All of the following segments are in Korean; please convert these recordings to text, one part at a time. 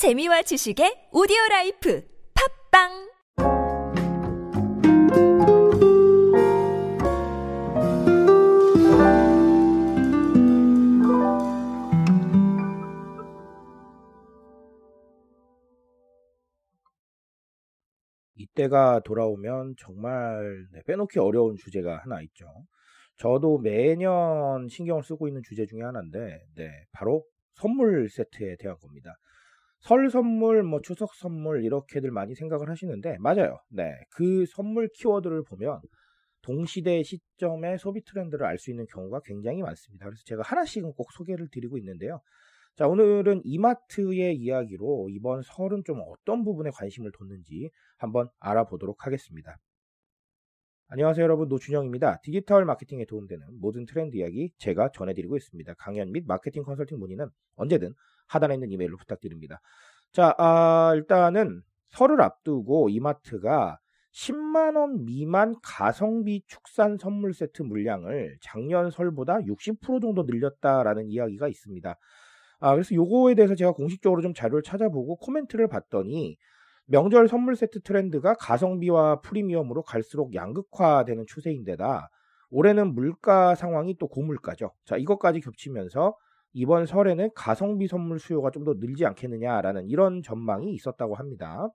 재미와 지식의 오디오 라이프 팟빵 이때가 돌아오면 정말 네, 빼놓기 어려운 주제가 하나 있죠. 저도 매년 신경을 쓰고 있는 주제 중에 하나인데, 네, 바로 선물 세트에 대한 겁니다. 설 선물, 뭐 추석 선물 이렇게들 많이 생각을 하시는데 맞아요. 네, 그 선물 키워드를 보면 동시대 시점의 소비 트렌드를 알 수 있는 경우가 굉장히 많습니다. 그래서 제가 하나씩은 꼭 소개를 드리고 있는데요. 자, 오늘은 이마트의 이야기로 이번 설은 좀 어떤 부분에 관심을 뒀는지 한번 알아보도록 하겠습니다. 안녕하세요 여러분 노준영입니다. 디지털 마케팅에 도움되는 모든 트렌드 이야기 제가 전해드리고 있습니다. 강연 및 마케팅 컨설팅 문의는 언제든 하단에 있는 이메일로 부탁드립니다. 자 아, 일단은 설을 앞두고 이마트가 10만 원 미만 가성비 축산 선물 세트 물량을 작년 설보다 60% 정도 늘렸다라는 이야기가 있습니다. 아, 그래서 요거에 대해서 제가 공식적으로 좀 자료를 찾아보고 코멘트를 봤더니 명절 선물 세트 트렌드가 가성비와 프리미엄으로 갈수록 양극화되는 추세인데다 올해는 물가 상황이 또 고물가죠. 자, 이것까지 겹치면서 이번 설에는 가성비 선물 수요가 좀 더 늘지 않겠느냐라는 이런 전망이 있었다고 합니다.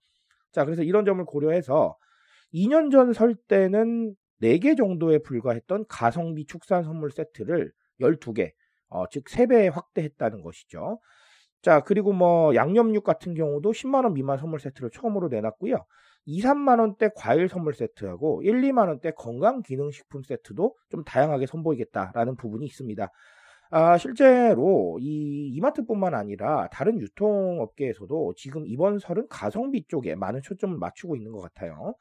자, 그래서 이런 점을 고려해서 2년 전 설 때는 4개 정도에 불과했던 가성비 축산 선물 세트를 12개, 어, 즉 3배 확대했다는 것이죠. 자, 그리고 뭐 양념육 같은 경우도 10만 원 미만 선물 세트를 처음으로 내놨고요. 2, 3만 원대 과일 선물 세트하고 1, 2만 원대 건강 기능 식품 세트도 좀 다양하게 선보이겠다라는 부분이 있습니다. 아, 실제로 이 이마트뿐만 아니라 다른 유통업계에서도 지금 이번 설은 가성비 쪽에 많은 초점을 맞추고 있는 것 같아요.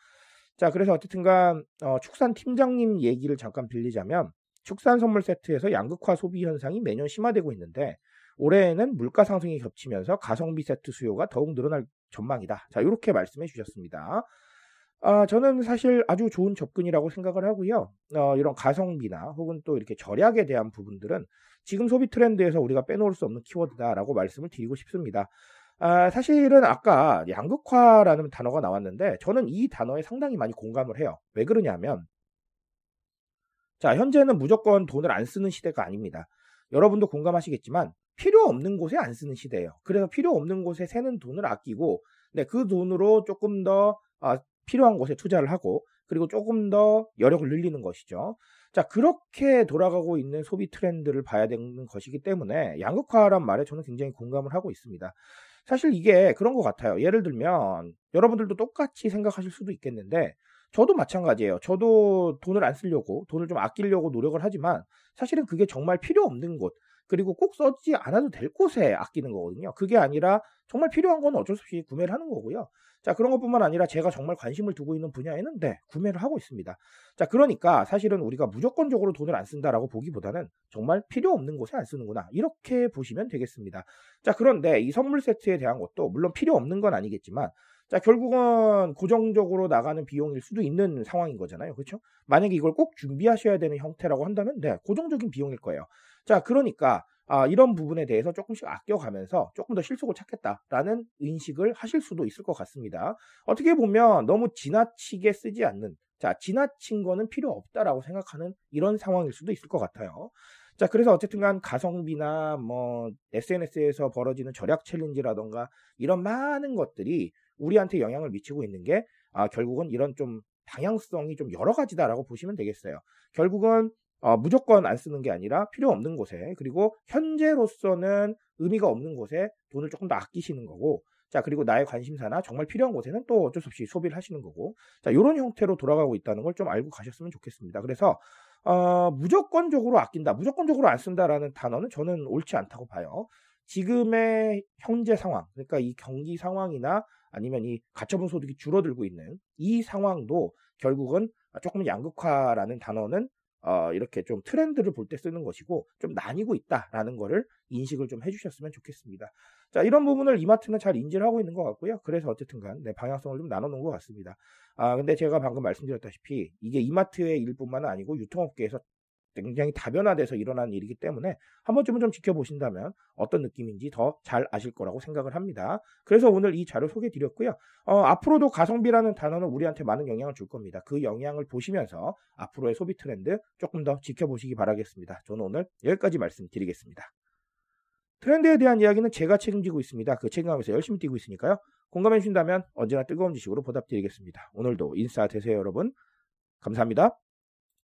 자, 그래서 어쨌든간 어, 축산 팀장님 얘기를 잠깐 빌리자면 축산 선물 세트에서 양극화 소비 현상이 매년 심화되고 있는데 올해에는 물가 상승이 겹치면서 가성비 세트 수요가 더욱 늘어날 전망이다. 자, 이렇게 말씀해 주셨습니다. 아, 저는 사실 아주 좋은 접근이라고 생각을 하고요. 어, 이런 가성비나 혹은 또 이렇게 절약에 대한 부분들은 지금 소비 트렌드에서 우리가 빼놓을 수 없는 키워드다라고 말씀을 드리고 싶습니다. 아, 사실은 아까 양극화라는 단어가 나왔는데 저는 이 단어에 상당히 많이 공감을 해요. 왜 그러냐면 자, 현재는 무조건 돈을 안 쓰는 시대가 아닙니다. 여러분도 공감하시겠지만 필요 없는 곳에 안 쓰는 시대예요. 그래서 필요 없는 곳에 새는 돈을 아끼고 네, 그 돈으로 조금 더 아, 필요한 곳에 투자를 하고 그리고 조금 더 여력을 늘리는 것이죠. 자, 그렇게 돌아가고 있는 소비 트렌드를 봐야 되는 것이기 때문에 양극화란 말에 저는 굉장히 공감을 하고 있습니다. 사실 이게 그런 것 같아요. 예를 들면 여러분들도 똑같이 생각하실 수도 있겠는데 저도 마찬가지예요. 저도 돈을 안 쓰려고 돈을 좀 아끼려고 노력을 하지만 사실은 그게 정말 필요 없는 곳 그리고 꼭 써지 않아도 될 곳에 아끼는 거거든요. 그게 아니라 정말 필요한 건 어쩔 수 없이 구매를 하는 거고요. 자, 그런 것뿐만 아니라 제가 정말 관심을 두고 있는 분야에는 네, 구매를 하고 있습니다. 자, 그러니까 사실은 우리가 무조건적으로 돈을 안 쓴다라고 보기보다는 정말 필요 없는 곳에 안 쓰는구나. 이렇게 보시면 되겠습니다. 자, 그런데 이 선물 세트에 대한 것도 물론 필요 없는 건 아니겠지만 자, 결국은 고정적으로 나가는 비용일 수도 있는 상황인 거잖아요. 그렇죠? 만약에 이걸 꼭 준비하셔야 되는 형태라고 한다면 네, 고정적인 비용일 거예요. 자, 그러니까 아, 이런 부분에 대해서 조금씩 아껴가면서 조금 더 실속을 찾겠다라는 인식을 하실 수도 있을 것 같습니다. 어떻게 보면 너무 지나치게 쓰지 않는, 자, 지나친 거는 필요 없다라고 생각하는 이런 상황일 수도 있을 것 같아요. 자, 그래서 어쨌든 간 가성비나 뭐 SNS에서 벌어지는 절약 챌린지라던가 이런 많은 것들이 우리한테 영향을 미치고 있는 게 아, 결국은 이런 좀 방향성이 좀 여러 가지다라고 보시면 되겠어요. 결국은 어, 무조건 안 쓰는 게 아니라 필요 없는 곳에 그리고 현재로서는 의미가 없는 곳에 돈을 조금 더 아끼시는 거고 자 그리고 나의 관심사나 정말 필요한 곳에는 또 어쩔 수 없이 소비를 하시는 거고 자 이런 형태로 돌아가고 있다는 걸 좀 알고 가셨으면 좋겠습니다. 그래서 어, 무조건적으로 아낀다, 무조건적으로 안 쓴다라는 단어는 저는 옳지 않다고 봐요. 지금의 현재 상황, 그러니까 이 경기 상황이나 아니면 이 가처분 소득이 줄어들고 있는 이 상황도 결국은 조금 양극화라는 단어는 어, 이렇게 좀 트렌드를 볼 때 쓰는 것이고 좀 나뉘고 있다라는 거를 인식을 좀 해주셨으면 좋겠습니다. 자 이런 부분을 이마트는 잘 인지를 하고 있는 것 같고요. 그래서 어쨌든간 네, 방향성을 좀 나눠놓은 것 같습니다. 아 근데 제가 방금 말씀드렸다시피 이게 이마트의 일뿐만 아니고 유통업계에서 굉장히 다변화돼서 일어난 일이기 때문에 한 번쯤은 좀 지켜보신다면 어떤 느낌인지 더 잘 아실 거라고 생각을 합니다. 그래서 오늘 이 자료 소개해 드렸고요. 어, 앞으로도 가성비라는 단어는 우리한테 많은 영향을 줄 겁니다. 그 영향을 보시면서 앞으로의 소비 트렌드 조금 더 지켜보시기 바라겠습니다. 저는 오늘 여기까지 말씀드리겠습니다. 트렌드에 대한 이야기는 제가 책임지고 있습니다. 그 책임감에서 열심히 뛰고 있으니까요. 공감해 주신다면 언제나 뜨거운 지식으로 보답드리겠습니다. 오늘도 인싸 되세요, 여러분. 감사합니다.